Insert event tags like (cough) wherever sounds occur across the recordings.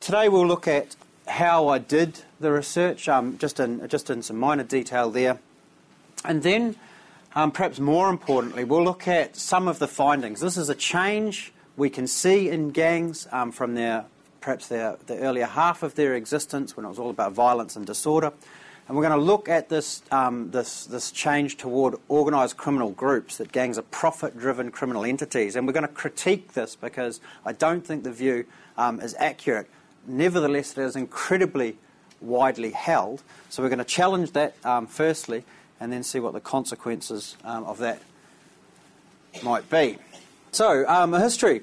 Today we'll look at how I did the research, um, just, in, just in some minor detail there. And then, um, perhaps more importantly, we'll look at some of the findings. This is a change we can see in gangs um, from their perhaps their, the earlier half of their existence when it was all about violence and disorder. And we're going to look at this, um, this, this change toward organised criminal groups, that gangs are profit driven criminal entities. And we're going to critique this because I don't think the view um, is accurate. Nevertheless, it is incredibly widely held. So we're going to challenge that um, firstly and then see what the consequences um, of that might be. So, um, a history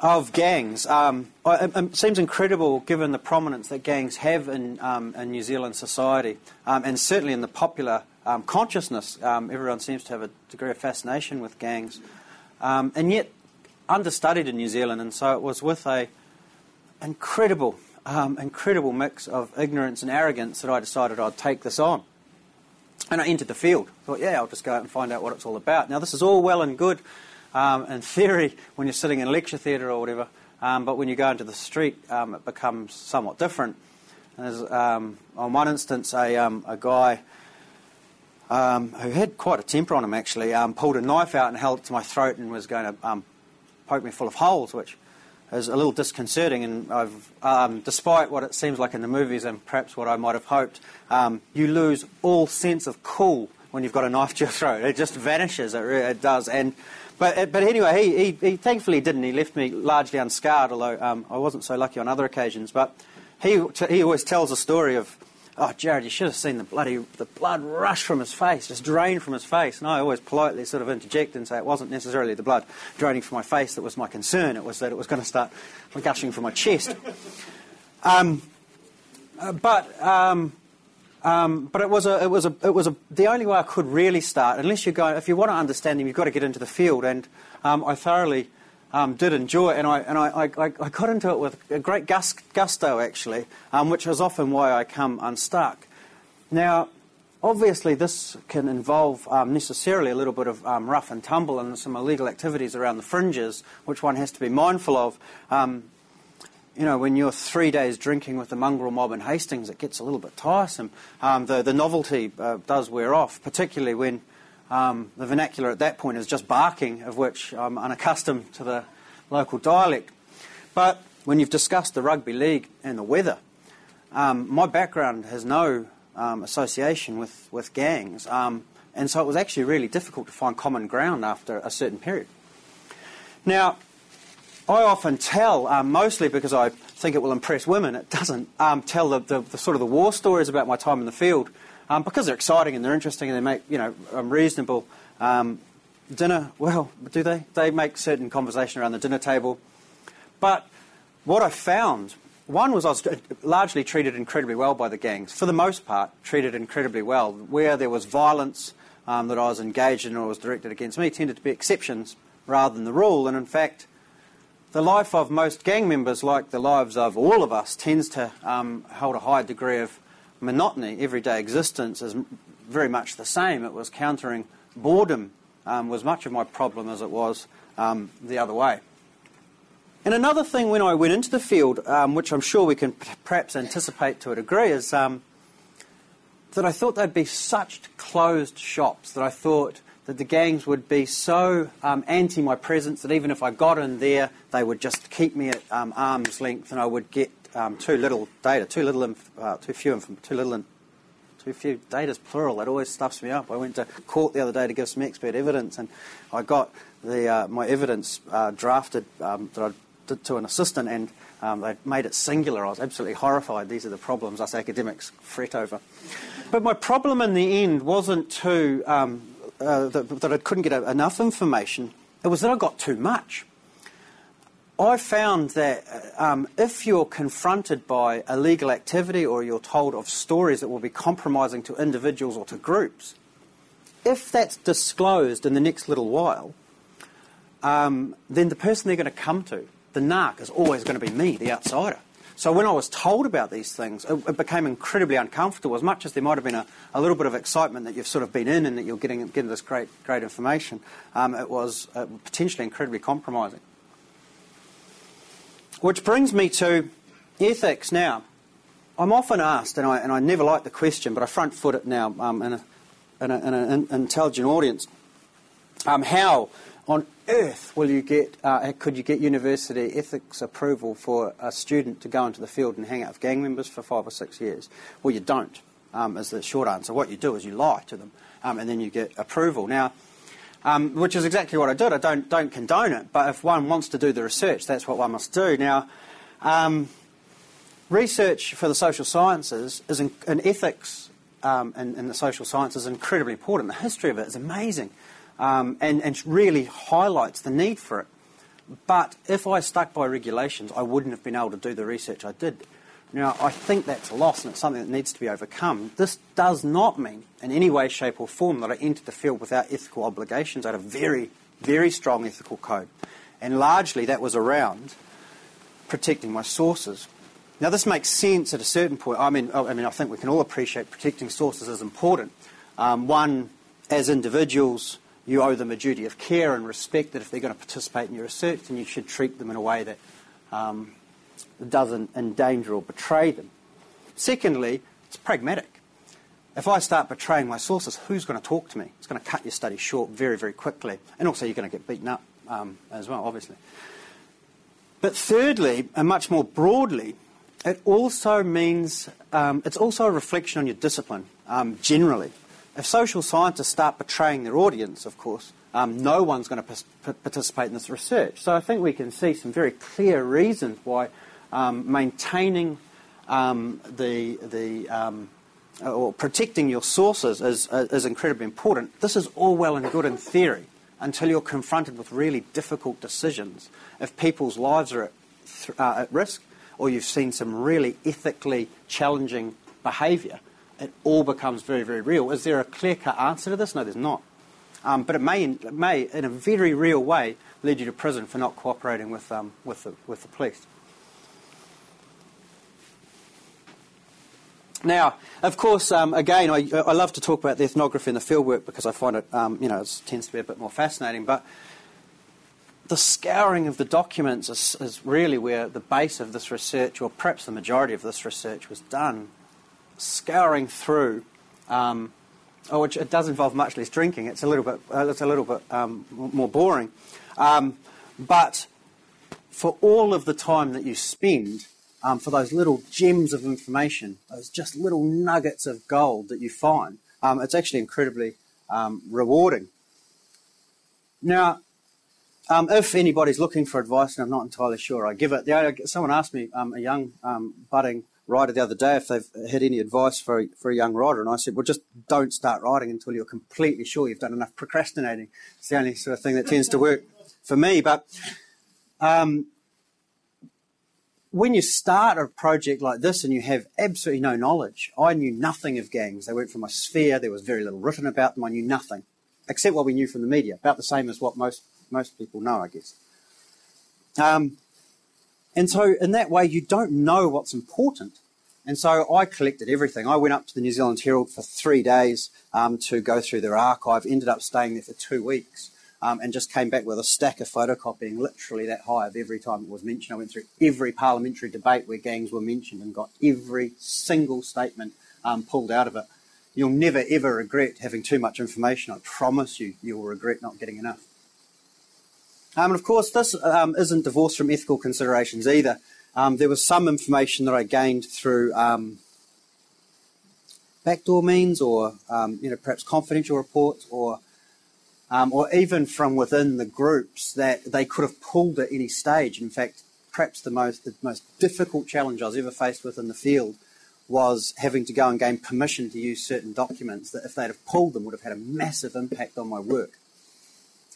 of gangs. Um, it, seems incredible given the prominence that gangs have in, um, in New Zealand society um, and certainly in the popular consciousness. Everyone seems to have a degree of fascination with gangs. And yet, understudied in New Zealand, and so it was with a incredible, incredible mix of ignorance and arrogance that I decided I'd take this on. And I entered the field. Thought, yeah, I'll just go out and find out what it's all about. Now, this is all well and good um, in theory when you're sitting in lecture theatre or whatever, um, but when you go into the street, um, it becomes somewhat different. Um, on one instance, a, um, a guy um, who had quite a temper on him actually pulled a knife out and held it to my throat and was going to poke me full of holes, which is a little disconcerting. And I've, despite what it seems like in the movies and perhaps what I might have hoped, you lose all sense of cool when you've got a knife to your throat. It just vanishes. It, it does. And but, uh, but anyway, he, he, he, thankfully didn't. He left me largely unscarred, although um, I wasn't so lucky on other occasions. But he, he always tells a story of, oh, Jared, you should have seen the bloody the blood rush from his face, just drain from his face. And I always politely sort of interject and say it wasn't necessarily the blood draining from my face that was my concern. It was that it was going to start gushing from my chest. (laughs) Um, uh, but um, um, but it was a, it was a, it was a, the only way I could really start. Unless you go, if you want to understand them, you've got to get into the field. And um, I thoroughly um, did enjoy it, and I and I, I, I, got into it with a great gusto actually, um, which is often why I come unstuck. Now, obviously, this can involve um, necessarily a little bit of um, rough and tumble and some illegal activities around the fringes, which one has to be mindful of you know, when you're three days drinking with the mongrel mob in Hastings, it gets a little bit tiresome. Um, the, the novelty uh, does wear off, particularly when um, the vernacular at that point is just barking, of which I'm unaccustomed to the local dialect. But when you've discussed the rugby league and the weather, um, my background has no um, association with, with gangs, um, and so it was actually really difficult to find common ground after a certain period. Now, I often tell, um, mostly because I think it will impress women, it doesn't, um, tell the, the, the, sort of the war stories about my time in the field um, because they're exciting and they're interesting and they make, you know, um, reasonable um, dinner. Well, do they? They make certain conversation around the dinner table. But what I found, one was I was largely treated incredibly well by the gangs, for the most part, treated incredibly well. Where there was violence um, that I was engaged in or was directed against me tended to be exceptions rather than the rule. And in fact, the life of most gang members, like the lives of all of us, tends to um, hold a high degree of monotony. Everyday existence is very much the same. It was countering boredom um, was much of my problem as it was um, the other way. And another thing when I went into the field, um, which I'm sure we can perhaps anticipate to a degree, is um, that I thought they'd be such closed shops that I thought that the gangs would be so um, anti my presence that even if I got in there, they would just keep me at um, arm's length, and I would get um, too little data, too little, inf- uh, too few, inf- too little, in- too few. Data's plural. It always stuffs me up. I went to court the other day to give some expert evidence, and I got the uh, my evidence uh, drafted um, that I did to an assistant, and um, they made it singular. I was absolutely horrified. These are the problems us academics fret over. But my problem in the end wasn't um, uh, that, that, I couldn't get enough information, it was that I got too much. I found that um, if you're confronted by illegal activity or you're told of stories that will be compromising to individuals or to groups, if that's disclosed in the next little while, um, then the person they're going to come to, the narc, is always going to be me, the outsider. So when I was told about these things, it, it, became incredibly uncomfortable. As much as there might have been a, a, little bit of excitement that you've sort of been in and that you're getting, getting this great, great information, um, it was uh, potentially incredibly compromising. Which brings me to ethics now. I'm often asked, and I, and I never like the question, but I front foot it now um, in, a, in, a, in an intelligent audience. Um, how on earth will you get, uh, could you get university ethics approval for a student to go into the field and hang out with gang members for five or six years? Well, you don't, um, is the short answer. What you do is you lie to them, um, and then you get approval. Now, um, which is exactly what I did. I don't, don't condone it, but if one wants to do the research, that's what one must do. Now, um, research for the social sciences is in, in ethics um, in, in, the social sciences is incredibly important. The history of it is amazing um, and, and really highlights the need for it. But if I stuck by regulations, I wouldn't have been able to do the research I did. Now, I think that's a loss and it's something that needs to be overcome. This does not mean in any way, shape, or form that I entered the field without ethical obligations. I had a very, very strong ethical code. And largely that was around protecting my sources. Now, this makes sense at a certain point. I mean, I mean, I think we can all appreciate protecting sources is important. Um, one, as individuals, you owe them a duty of care and respect that if they're going to participate in your research, then you should treat them in a way that um, doesn't endanger or betray them. Secondly, it's pragmatic. If I start betraying my sources, who's going to talk to me? It's going to cut your study short very, very quickly. And also, you're going to get beaten up um, as well, obviously. But thirdly, and much more broadly, it also means um, it's also a reflection on your discipline um, generally. If social scientists start betraying their audience, of course, um, no one's going to participate in this research. So I think we can see some very clear reasons why um, maintaining um, the, the um, or protecting your sources is, is incredibly important. This is all well and good in theory until you're confronted with really difficult decisions. If people's lives are at, uh, at risk, or you've seen some really ethically challenging behaviour, it all becomes very, very real. Is there a clear cut answer to this? No, there's not. Um, but it may, it may, in a very real way, lead you to prison for not cooperating with, um, with, the, with the police. Now, of course, um, again, I, I, love to talk about the ethnography and the fieldwork because I find it, um, you know, it tends to be a bit more fascinating. But the scouring of the documents is, is, really where the base of this research, or perhaps the majority of this research, was done scouring through, um, oh, which it does involve much less drinking. It's a little bit, uh, it's a little bit um, more boring. Um, but for all of the time that you spend, um, for those little gems of information, those just little nuggets of gold that you find, um, it's actually incredibly um, rewarding. Now, um, if anybody's looking for advice, and I'm not entirely sure, I give it. someone asked me, um, a young um, budding writer the other day if they've had any advice for a, for a young writer, and I said, well, just don't start writing until you're completely sure you've done enough procrastinating. It's the only sort of thing that tends to work for me. But um, when you start a project like this and you have absolutely no knowledge, I knew nothing of gangs. They weren't from my sphere. There was very little written about them. I knew nothing, except what we knew from the media, about the same as what most most people know, I guess. Um, and so, in that way, you don't know what's important. And so I collected everything. I went up to the New Zealand Herald for three days um, to go through their archive, ended up staying there for two weeks, um, and just came back with a stack of photocopying, literally that high of every time it was mentioned. I went through every parliamentary debate where gangs were mentioned and got every single statement um, pulled out of it. You'll never ever regret having too much information. I promise you, you'll regret not getting enough. Um, and of course, this um, isn't divorced from ethical considerations either. Um, there was some information that I gained through um, backdoor means, or um, you know, perhaps confidential reports, or um, or even from within the groups that they could have pulled at any stage. In fact, perhaps the most the most difficult challenge I was ever faced with in the field was having to go and gain permission to use certain documents that, if they'd have pulled them, would have had a massive impact on my work.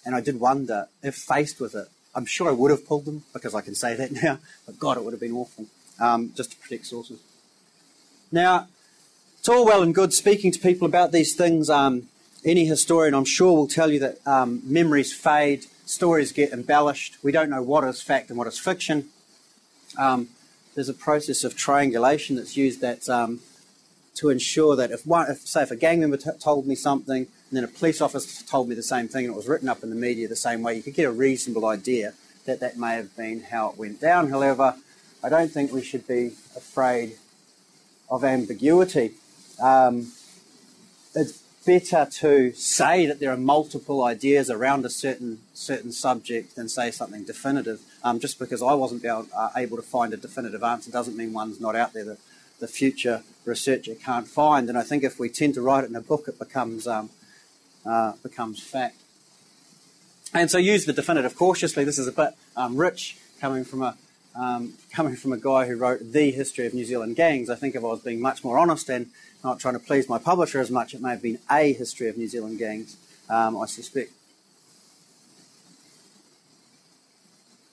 And I did wonder if faced with it, I'm sure I would have pulled them because I can say that (laughs) now, but God, it would have been awful um, just to protect sources. Now, it's all well and good speaking to people about these things. Um, any historian, I'm sure, will tell you that um, memories fade, stories get embellished. We don't know what is fact and what is fiction. Um, there's a process of triangulation that's used that um, to ensure that if one, if, say, if a gang member t- told me something, and then a police officer told me the same thing, and it was written up in the media the same way, you could get a reasonable idea that that may have been how it went down. However, I don't think we should be afraid of ambiguity. Um, it's better to say that there are multiple ideas around a certain certain subject than say something definitive. Um, just because I wasn't able, uh, able to find a definitive answer doesn't mean one's not out there that the future researcher can't find. And I think if we tend to write it in a book, it becomes um, uh, becomes fact. And so use the definitive cautiously. This is a bit um, rich coming from a um, (laughs) coming from a guy who wrote the history of New Zealand gangs. I think if I was being much more honest and not trying to please my publisher as much, it may have been a history of New Zealand gangs. Um, I suspect.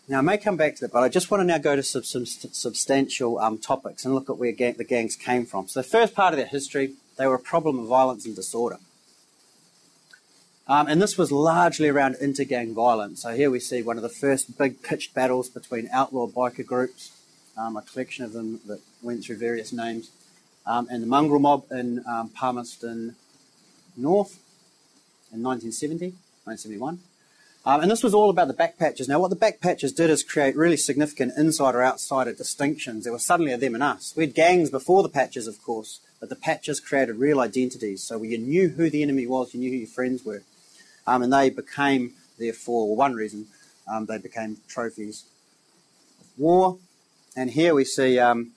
Now, I may come back to that, but I just want to now go to some, some substantial um, topics and look at where gang, the gangs came from. So, the first part of their history, they were a problem of violence and disorder. Um, and this was largely around intergang violence. So here we see one of the first big pitched battles between outlaw biker groups, um, a collection of them that went through various names, um, and the mongrel mob in um, Palmerston North in 1970, 1971. Um, and this was all about the backpatches. Now, what the backpatches did is create really significant insider outsider distinctions. There was suddenly a them and us. We had gangs before the patches, of course, but the patches created real identities. So you knew who the enemy was, you knew who your friends were. Um, and they became, therefore, one reason, um, they became trophies of war. And here we see um,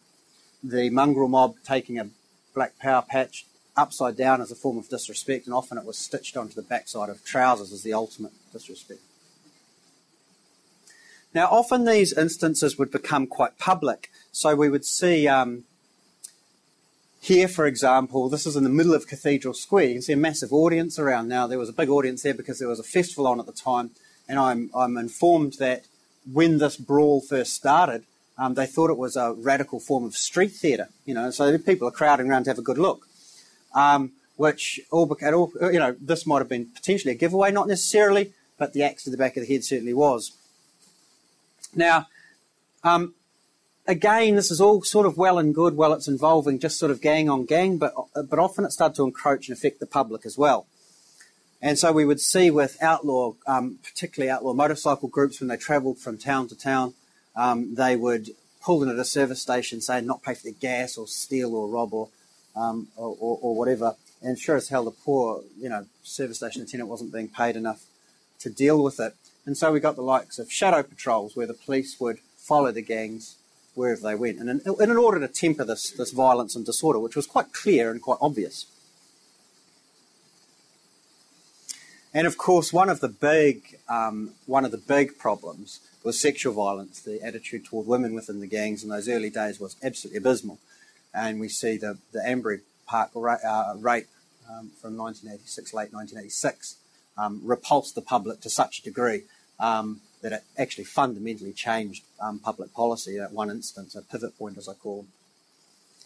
the mongrel mob taking a black power patch upside down as a form of disrespect, and often it was stitched onto the backside of trousers as the ultimate disrespect. Now, often these instances would become quite public, so we would see um, here, for example, this is in the middle of Cathedral Square. You can see a massive audience around now. There was a big audience there because there was a festival on at the time, and I'm, I'm informed that when this brawl first started, um, they thought it was a radical form of street theatre. You know, so people are crowding around to have a good look. Um, which all, all, you know, this might have been potentially a giveaway, not necessarily, but the axe to the back of the head certainly was. Now, um, again, this is all sort of well and good while it's involving just sort of gang on gang, but but often it started to encroach and affect the public as well. And so we would see with outlaw, um, particularly outlaw motorcycle groups, when they travelled from town to town, um, they would pull in at a service station, say not pay for their gas or steal or rob or, um, or, or, or, whatever. And sure as hell, the poor, you know, service station attendant wasn't being paid enough to deal with it. And so we got the likes of shadow patrols, where the police would follow the gangs wherever they went, and in, in order to temper this, this violence and disorder, which was quite clear and quite obvious. And of course, one of the big um, one of the big problems was sexual violence. The attitude toward women within the gangs in those early days was absolutely abysmal, and we see the the Ambury Park ra- uh, rape um, from 1986, late 1986, um, repulsed the public to such a degree um, that it actually fundamentally changed um, public policy at one instance, a pivot point, as I call them.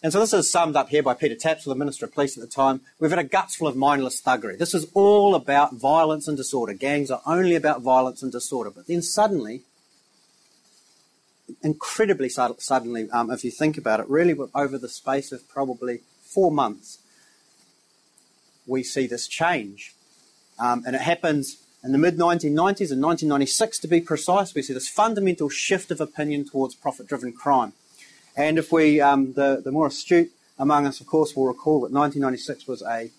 And so this is summed up here by Peter Tapsell, the Minister of Police at the time. We've had a guts full of mindless thuggery. This is all about violence and disorder. Gangs are only about violence and disorder. But then suddenly, incredibly suddenly, um, if you think about it, really over the space of probably four months, we see this change. Um, and it happens in the mid 1990s, in 1996 to be precise, we see this fundamental shift of opinion towards profit driven crime. And if we, um, the, the more astute among us, of course, will recall that 1996 was a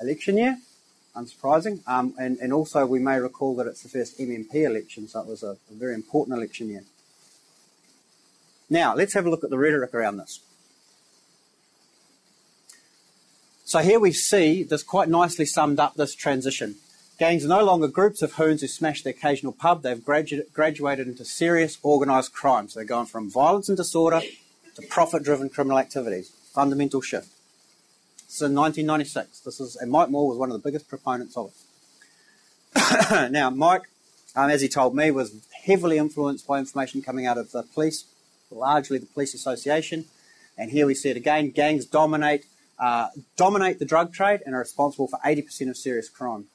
election year, unsurprising. Um, and, and also we may recall that it's the first MMP election, so it was a, a very important election year. Now, let's have a look at the rhetoric around this. So here we see this quite nicely summed up this transition. Gangs are no longer groups of hoons who smash the occasional pub. They've gradu- graduated into serious organised crime. So they're going from violence and disorder to profit-driven criminal activities. Fundamental shift. So in 1996, this is, and Mike Moore was one of the biggest proponents of it. (coughs) now, Mike, um, as he told me, was heavily influenced by information coming out of the police, largely the police association. And here we see it again: gangs dominate uh, dominate the drug trade and are responsible for 80% of serious crime.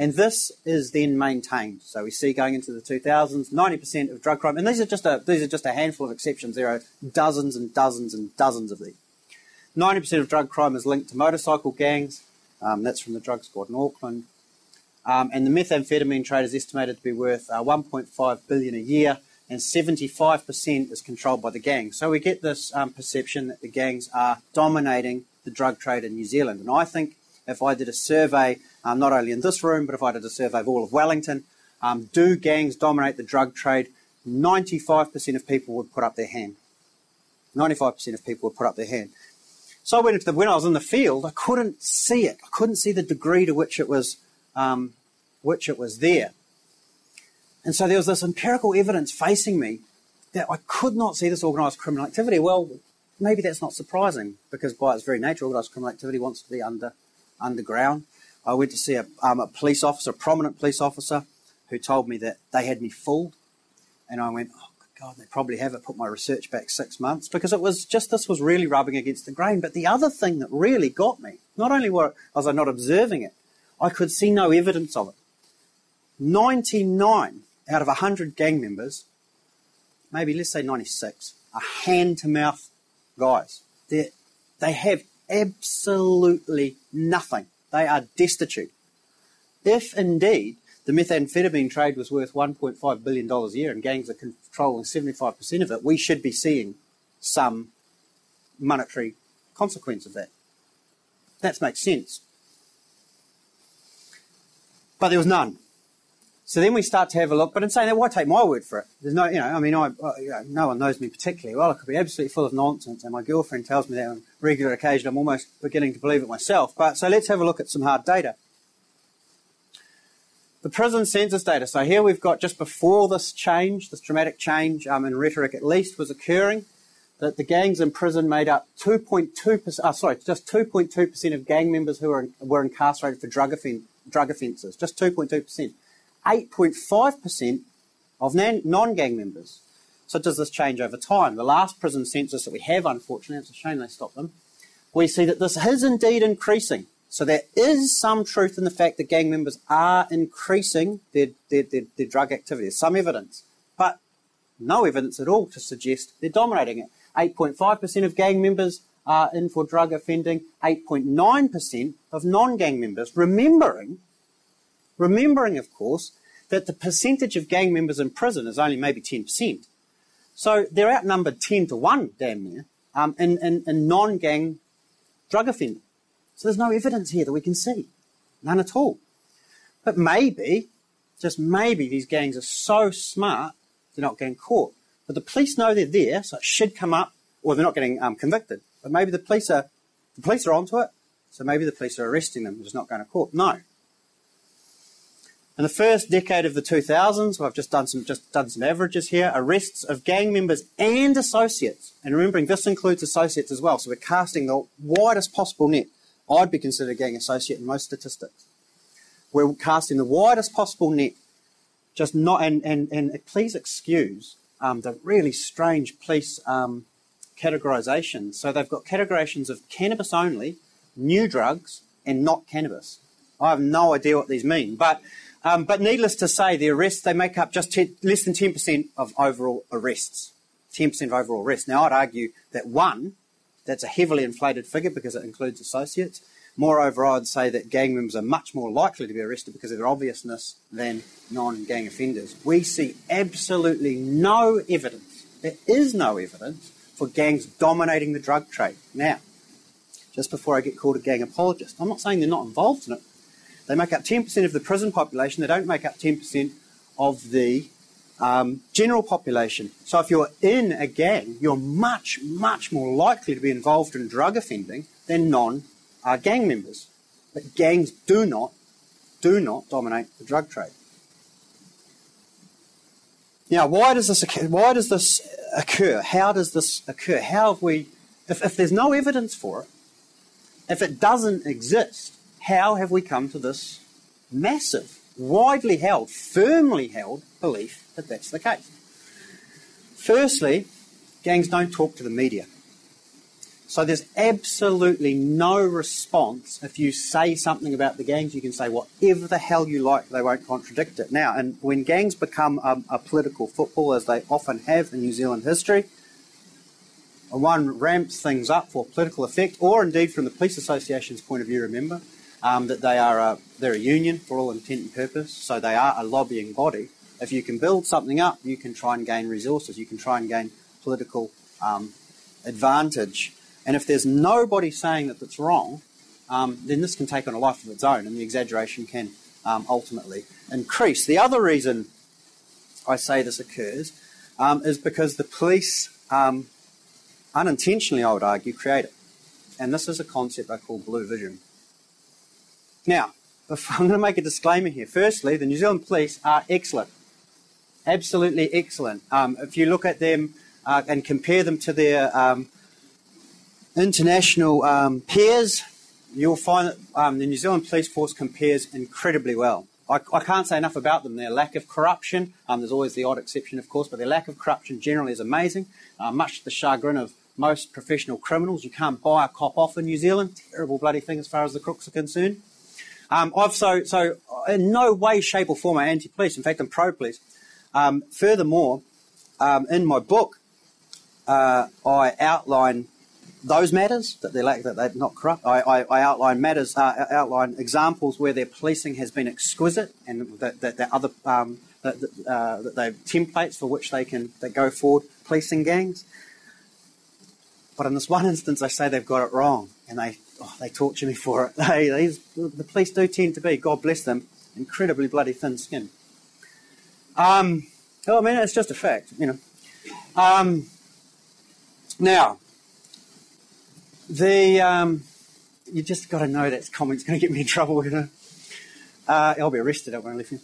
And this is then maintained. So we see going into the 2000s, 90% of drug crime, and these are just a, these are just a handful of exceptions. There are dozens and dozens and dozens of these. 90% of drug crime is linked to motorcycle gangs. Um, that's from the drug squad in Auckland. Um, and the methamphetamine trade is estimated to be worth uh, 1.5 billion a year. and 75% is controlled by the gangs. So we get this um, perception that the gangs are dominating the drug trade in New Zealand. And I think if I did a survey, um, not only in this room, but if I did a survey of all of Wellington, um, do gangs dominate the drug trade? 95% of people would put up their hand. 95% of people would put up their hand. So I went into the, when I was in the field, I couldn't see it. I couldn't see the degree to which it was, um, which it was there. And so there was this empirical evidence facing me that I could not see this organised criminal activity. Well, maybe that's not surprising because by its very nature, organised criminal activity wants to be under underground. I went to see a, um, a police officer, a prominent police officer, who told me that they had me fooled, and I went, oh God, they probably have it. Put my research back six months because it was just this was really rubbing against the grain. But the other thing that really got me, not only were, was I not observing it, I could see no evidence of it. 99 out of 100 gang members, maybe let's say 96, are hand to mouth guys. They're, they have absolutely nothing. They are destitute. If indeed the methamphetamine trade was worth $1.5 billion a year and gangs are controlling 75% of it, we should be seeing some monetary consequence of that. That makes sense. But there was none. So then we start to have a look, but in saying that, why take my word for it? There's no, you know, I mean, I, you know, no one knows me particularly well. I could be absolutely full of nonsense, and my girlfriend tells me that on regular occasion. I'm almost beginning to believe it myself. But so let's have a look at some hard data. The prison census data. So here we've got just before this change, this dramatic change um, in rhetoric at least was occurring, that the gangs in prison made up 2.2%, oh, sorry, just 2.2% of gang members who were, were incarcerated for drug, offen- drug offences. Just 2.2%. 8.5% of non gang members. So, does this change over time? The last prison census that we have, unfortunately, it's a shame they stopped them, we see that this is indeed increasing. So, there is some truth in the fact that gang members are increasing their, their, their, their drug activity. There's some evidence, but no evidence at all to suggest they're dominating it. 8.5% of gang members are in for drug offending, 8.9% of non gang members. Remembering Remembering, of course, that the percentage of gang members in prison is only maybe 10%. So they're outnumbered 10 to 1, damn near, um, in, in, in non gang drug offending. So there's no evidence here that we can see. None at all. But maybe, just maybe, these gangs are so smart they're not getting caught. But the police know they're there, so it should come up, or they're not getting um, convicted. But maybe the police are the police are onto it, so maybe the police are arresting them, just not going to court. No, in the first decade of the 2000s, well, I've just done some just done some averages here. Arrests of gang members and associates, and remembering this includes associates as well. So we're casting the widest possible net. I'd be considered a gang associate in most statistics. We're casting the widest possible net. Just not and and and please excuse um, the really strange police um. So they've got categorizations of cannabis only, new drugs, and not cannabis. I have no idea what these mean, but um, but needless to say, the arrests, they make up just 10, less than 10% of overall arrests. 10% of overall arrests. Now, I'd argue that one, that's a heavily inflated figure because it includes associates. Moreover, I'd say that gang members are much more likely to be arrested because of their obviousness than non gang offenders. We see absolutely no evidence, there is no evidence for gangs dominating the drug trade. Now, just before I get called a gang apologist, I'm not saying they're not involved in it. They make up 10% of the prison population. They don't make up 10% of the um, general population. So if you're in a gang, you're much, much more likely to be involved in drug offending than non uh, gang members. But gangs do not, do not dominate the drug trade. Now, why does this occur? Why does this occur? How does this occur? How have we, if, if there's no evidence for it, if it doesn't exist, how have we come to this massive, widely held, firmly held belief that that's the case? Firstly, gangs don't talk to the media. So there's absolutely no response if you say something about the gangs. You can say whatever the hell you like; they won't contradict it. Now, and when gangs become a, a political football, as they often have in New Zealand history, one ramps things up for political effect, or indeed from the police association's point of view. Remember, um, that they are a, they're a union for all intent and purpose, so they are a lobbying body. If you can build something up, you can try and gain resources, you can try and gain political um, advantage. And if there's nobody saying that it's wrong, um, then this can take on a life of its own, and the exaggeration can um, ultimately increase. The other reason I say this occurs um, is because the police, um, unintentionally, I would argue, create it. And this is a concept I call blue vision. Now, (laughs) I'm going to make a disclaimer here. Firstly, the New Zealand police are excellent, absolutely excellent. Um, if you look at them uh, and compare them to their um, international um, peers, you'll find that um, the New Zealand Police Force compares incredibly well. I, I, can't say enough about them. Their lack of corruption, um, there's always the odd exception, of course, but their lack of corruption generally is amazing, uh, much to the chagrin of most professional criminals. You can't buy a cop off in New Zealand. Terrible bloody thing as far as the crooks are concerned. Um, I've so so in no way, shape, or form am anti-police. In fact, I'm pro-police. Um, furthermore, um, in my book, uh, I outline those matters that they're that they're not corrupt. I, I, I outline matters, uh, outline examples where their policing has been exquisite, and that, that, that other um, that, uh, that they templates for which they can they go forward policing gangs. But in this one instance, they say they've got it wrong, and they oh, they torture me for it. (laughs) They, they, the police do tend to be, God bless them, incredibly bloody thin skin. Um, well, I mean, it's just a fact, you know. Um, now, the um, you just got to know that comment's going to get me in trouble. You know, uh, I'll be arrested I leave here.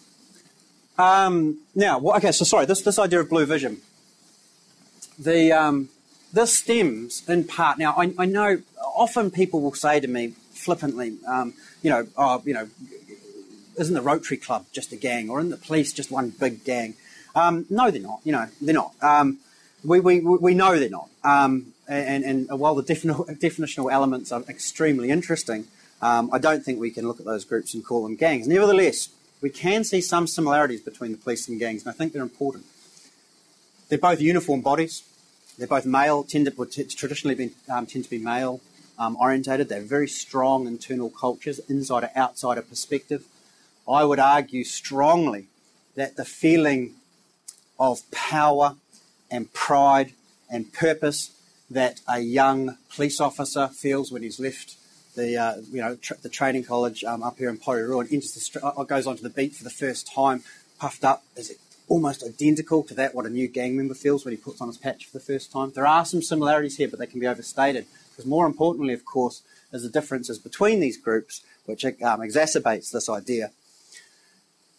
Um, now, well, okay, so sorry, this this idea of blue vision. The um, this stems in part. Now, I, I, know often people will say to me flippantly, um, you know, oh, you know, isn't the Rotary Club just a gang, or isn't the police just one big gang? Um, no, they're not. You know, they're not. Um, we, we, we know they're not. Um, and, and while the definitional elements are extremely interesting, um, I don't think we can look at those groups and call them gangs. Nevertheless, we can see some similarities between the police and gangs, and I think they're important. They're both uniform bodies. They're both male, tend to, traditionally been, um, tend to be male um, orientated. They're very strong internal cultures, insider outsider perspective. I would argue strongly that the feeling of power and pride and purpose that a young police officer feels when he's left the uh, you know the training college um, up here in Porirua and enters the st- uh, goes onto the beat for the first time, puffed up. Is it almost identical to that what a new gang member feels when he puts on his patch for the first time? There are some similarities here, but they can be overstated because more importantly, of course, is the differences between these groups, which um, exacerbates this idea.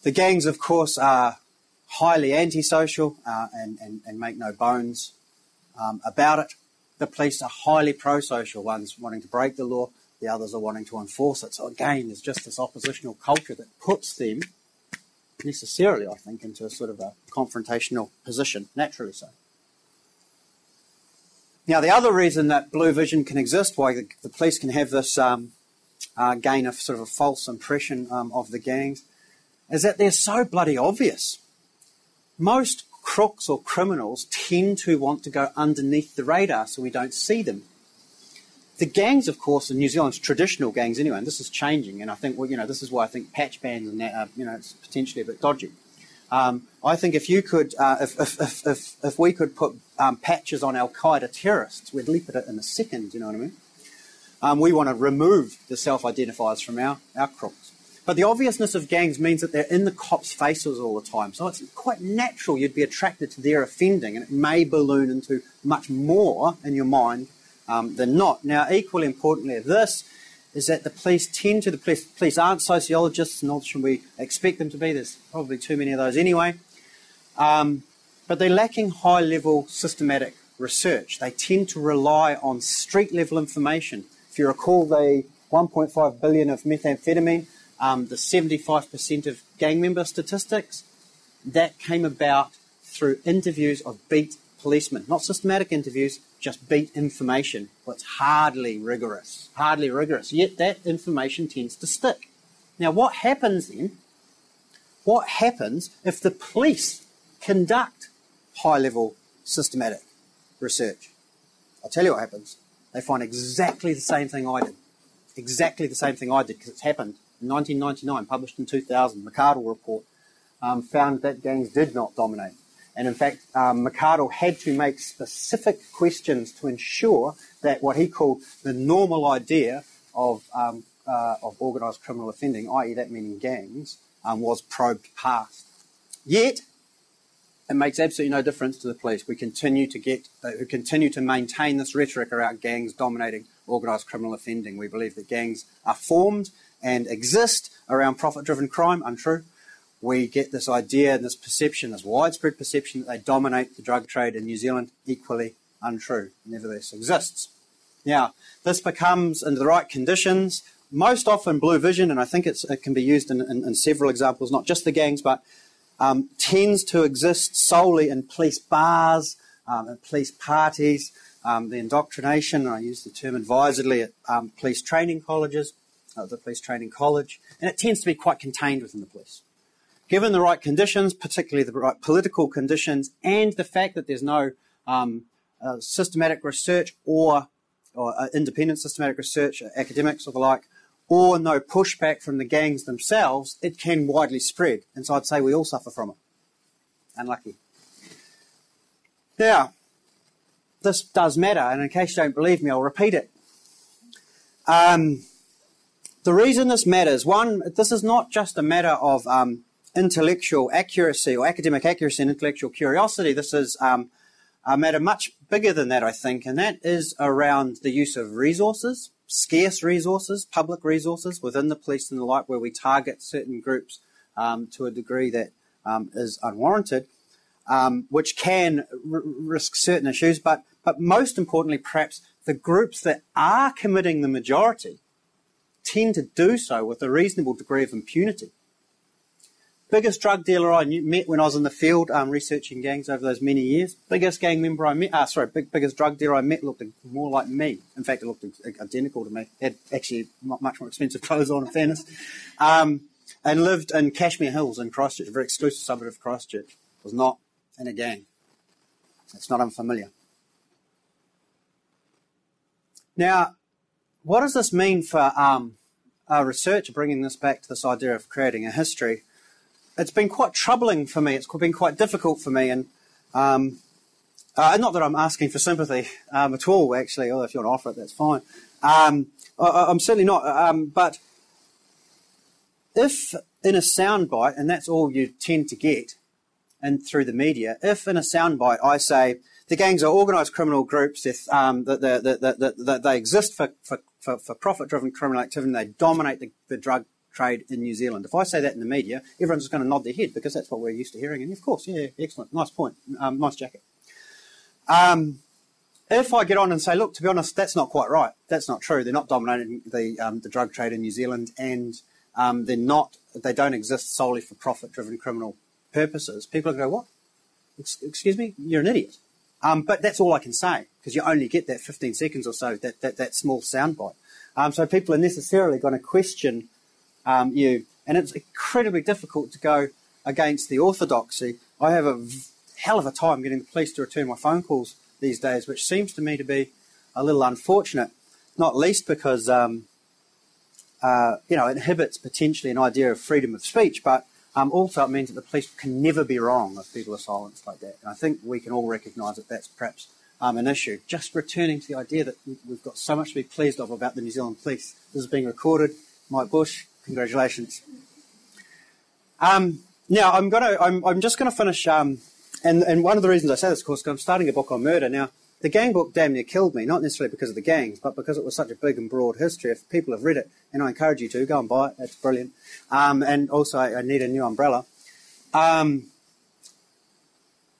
The gangs, of course, are highly antisocial uh, and, and, and make no bones um, about it. The police are highly pro-social, ones wanting to break the law, the others are wanting to enforce it. So again, there's just this oppositional culture that puts them necessarily, I think, into a sort of a confrontational position, naturally so. Now, the other reason that blue vision can exist, why the, the police can have this um, uh, gain of sort of a false impression um, of the gangs, is that they're so bloody obvious. Most crooks or criminals tend to want to go underneath the radar so we don't see them. The gangs, of course, in New Zealand's traditional gangs anyway, and this is changing, and I think, well, you know, this is why I think patch bands and that are, you know, it's potentially a bit dodgy. Um, I think if you could, uh, if, if, if, if, we could put um, patches on Al Qaeda terrorists, we'd leap at it in a second, you know what I mean? Um, we want to remove the self identifiers from our, our crooks. But the obviousness of gangs means that they're in the cops' faces all the time. So it's quite natural you'd be attracted to their offending, and it may balloon into much more in your mind um, than not. Now, equally importantly, this is that the police tend to, the police, police aren't sociologists, nor should we expect them to be. There's probably too many of those anyway. Um, but they're lacking high level systematic research. They tend to rely on street level information. If you recall the 1.5 billion of methamphetamine, um, the 75% of gang member statistics, that came about through interviews of beat policemen, not systematic interviews, just beat information. Well, it's hardly rigorous, hardly rigorous. Yet that information tends to stick. Now, what happens then? What happens if the police conduct high level systematic research? I'll tell you what happens. They find exactly the same thing I did. Exactly the same thing I did because it's happened in 1999, published in 2000, McArdle report. um, found that gangs did not dominate. And in fact, um, had to make specific questions to ensure that what he called the normal idea of, um, uh, of organised criminal offending, i.e., that meaning gangs, um, was probed past. Yet, it makes absolutely no difference to the police. We continue to get, uh, we continue to maintain this rhetoric around gangs dominating organised criminal offending. We believe that gangs are formed and exist around profit-driven crime. Untrue. We get this idea and this perception, this widespread perception that they dominate the drug trade in New Zealand. Equally untrue. Nevertheless, exists. Now, this becomes, under the right conditions, most often blue vision, and I think it can be used in, in, in several examples, not just the gangs, but um, tends to exist solely in police bars, um, and police parties, um, the indoctrination, I use the term advisedly, at um, police training colleges, uh, the police training college, and it tends to be quite contained within the police. Given the right conditions, particularly the right political conditions, and the fact that there's no um, uh, systematic research or, or uh, independent systematic research, uh, academics or the like, or no pushback from the gangs themselves, it can widely spread. And so I'd say we all suffer from it. Unlucky. Now, this does matter, and in case you don't believe me, I'll repeat it. Um, the reason this matters, one, this is not just a matter of um, intellectual accuracy or academic accuracy and intellectual curiosity. This is um, a matter much bigger than that, I think, and that is around the use of resources scarce resources, public resources within the police and the like, where we target certain groups um, to a degree that um, is unwarranted, um, which can r- risk certain issues. But, but most importantly, perhaps the groups that are committing the majority tend to do so with a reasonable degree of impunity biggest drug dealer I knew, met when I was in the field um, researching gangs over those many years. Biggest gang member I met, uh, sorry, big, biggest drug dealer I met looked more like me. In fact, it looked identical to me. Had actually much more expensive (laughs) clothes on, in fairness. Um, and lived in Cashmere Hills in Christchurch, a very exclusive suburb of Christchurch. Was not in a gang. It's not unfamiliar. Now, what does this mean for um, research, bringing this back to this idea of creating a history? It's been quite troubling for me. It's been quite difficult for me, and um, uh, not that I'm asking for sympathy um, at all, actually. Although if you want to offer it, that's fine. Um, I, am certainly not. Um, but if in a soundbite, and that's all you tend to get, and through the media, if in a soundbite I say the gangs are organised criminal groups, um, that, that, they exist for, for, for, for profit-driven criminal activity, and they dominate the, the drug trade in New Zealand. If I say that in the media, everyone's just going to nod their head because that's what we're used to hearing. And of course, yeah, excellent, nice point, um, nice jacket. Um, if I get on and say, look, to be honest, that's not quite right. That's not true. They're not dominating the um, the drug trade in New Zealand, and um, they're not. They don't exist solely for profit-driven criminal purposes. People are go, what? Excuse me, you're an idiot. Um, but that's all I can say because you only get that 15 seconds or so, that that, that small soundbite. Um, so people are necessarily going to question um, you. And it's incredibly difficult to go against the orthodoxy. I have a hell of a time getting the police to return my phone calls these days, which seems to me to be a little unfortunate, not least because, um, uh, you know, it inhibits potentially an idea of freedom of speech, but um, also it means that the police can never be wrong if people are silenced like that. And I think we can all recognise that that's perhaps um, an issue. Just returning to the idea that we've got so much to be pleased of about the New Zealand police. This is being recorded. Mike Bush, Congratulations. Um, now I'm gonna I'm, I'm just gonna finish um, and and one of the reasons I say this, of course, because I'm starting a book on murder now. The gang book damn near killed me, not necessarily because of the gangs, but because it was such a big and broad history. If people have read it, and I encourage you to, go and buy it. It's brilliant. Um, and also, I, I, need a new umbrella. Um,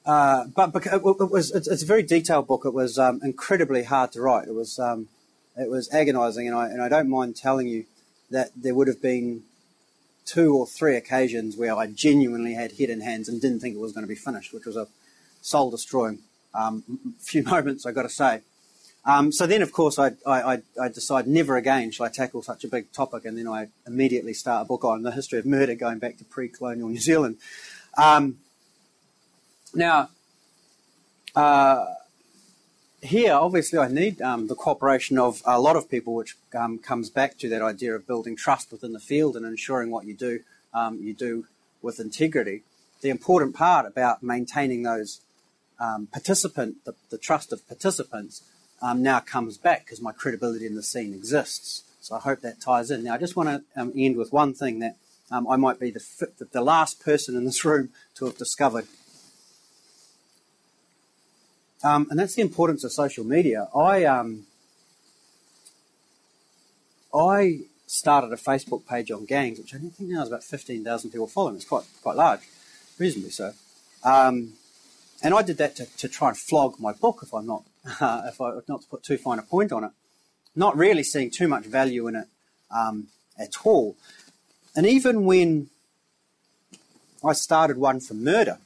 uh, but it, it was it's, it's, a very detailed book. It was um, incredibly hard to write. It was um, it was agonising, and I and I don't mind telling you that there would have been two or three occasions where I genuinely had head in hands and didn't think it was going to be finished, which was a soul destroying um, (laughs) few moments, I've got to say. Um, so then, of course, I, I, I decide never again shall I tackle such a big topic, and then I immediately start a book on the history of murder going back to pre colonial New Zealand. Um, now, uh, here, obviously, I need um, the cooperation of a lot of people, which um, comes back to that idea of building trust within the field and ensuring what you do, um, you do with integrity. the important part about maintaining those um, participant, the, the, trust of participants, um, now comes back because my credibility in the scene exists. So I hope that ties in. Now, I just want to um, end with one thing that I might be the, the last person in this room to have discovered. Um, and that's the importance of social media. I um, I started a Facebook page on gangs, which I think now has about 15,000 people following. It's quite quite large, reasonably so. Um, and I did that to, to try and flog my book, if I'm not uh, (laughs) if I not to put too fine a point on it. Not really seeing too much value in it um, at all. And even when I started one for murder,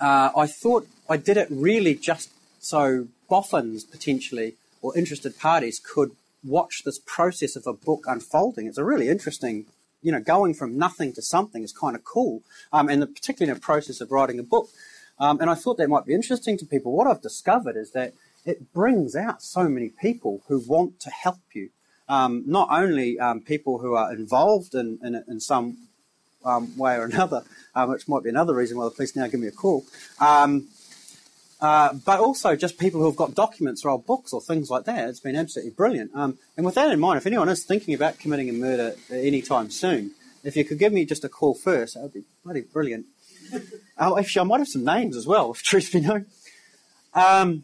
uh, I thought I did it really just so boffins potentially or interested parties could watch this process of a book unfolding. It's a really interesting, you know, going from nothing to something is kind of cool, um, and the, particularly in the process of writing a book. Um, and I thought that might be interesting to people. What I've discovered is that it brings out so many people who want to help you. Um, not only um, people who are involved in, in, in some um, way or another, uh, which might be another reason why the police now give me a call, um, uh, but also just people who have got documents or old books or things like that. It's been absolutely brilliant. Um, and with that in mind, if anyone is thinking about committing a murder anytime soon, if you could give me just a call first, that would be bloody brilliant. (laughs) oh, actually, I might have some names as well, (laughs) if truth be known. Um,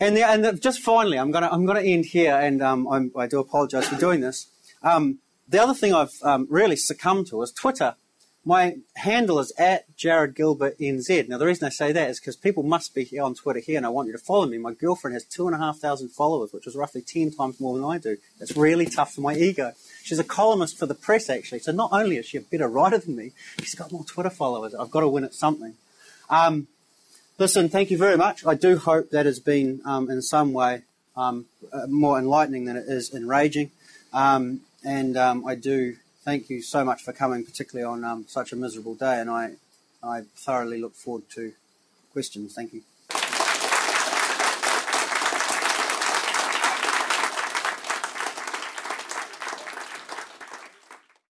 and, the, and the, just finally, I'm going to I'm gonna end here, and um, i do apologise for doing this. Um, the other thing I've um, really succumbed to is Twitter my handle is at Jarrod Gilbert NZ. Now, the reason I say that is because people must be here on Twitter here, and I want you to follow me. My girlfriend has two and a half thousand followers, which is roughly 10 times more than I do. It's really tough for my ego. She's a columnist for the press, actually. So not only is she a better writer than me, she's got more Twitter followers. I've got to win at something. Um, listen, thank you very much. I do hope that has been, um, in some way, um, uh, more enlightening than it is enraging. Um, and um, I do thank you so much for coming, particularly on um, such a miserable day, and I, I thoroughly look forward to questions. Thank you.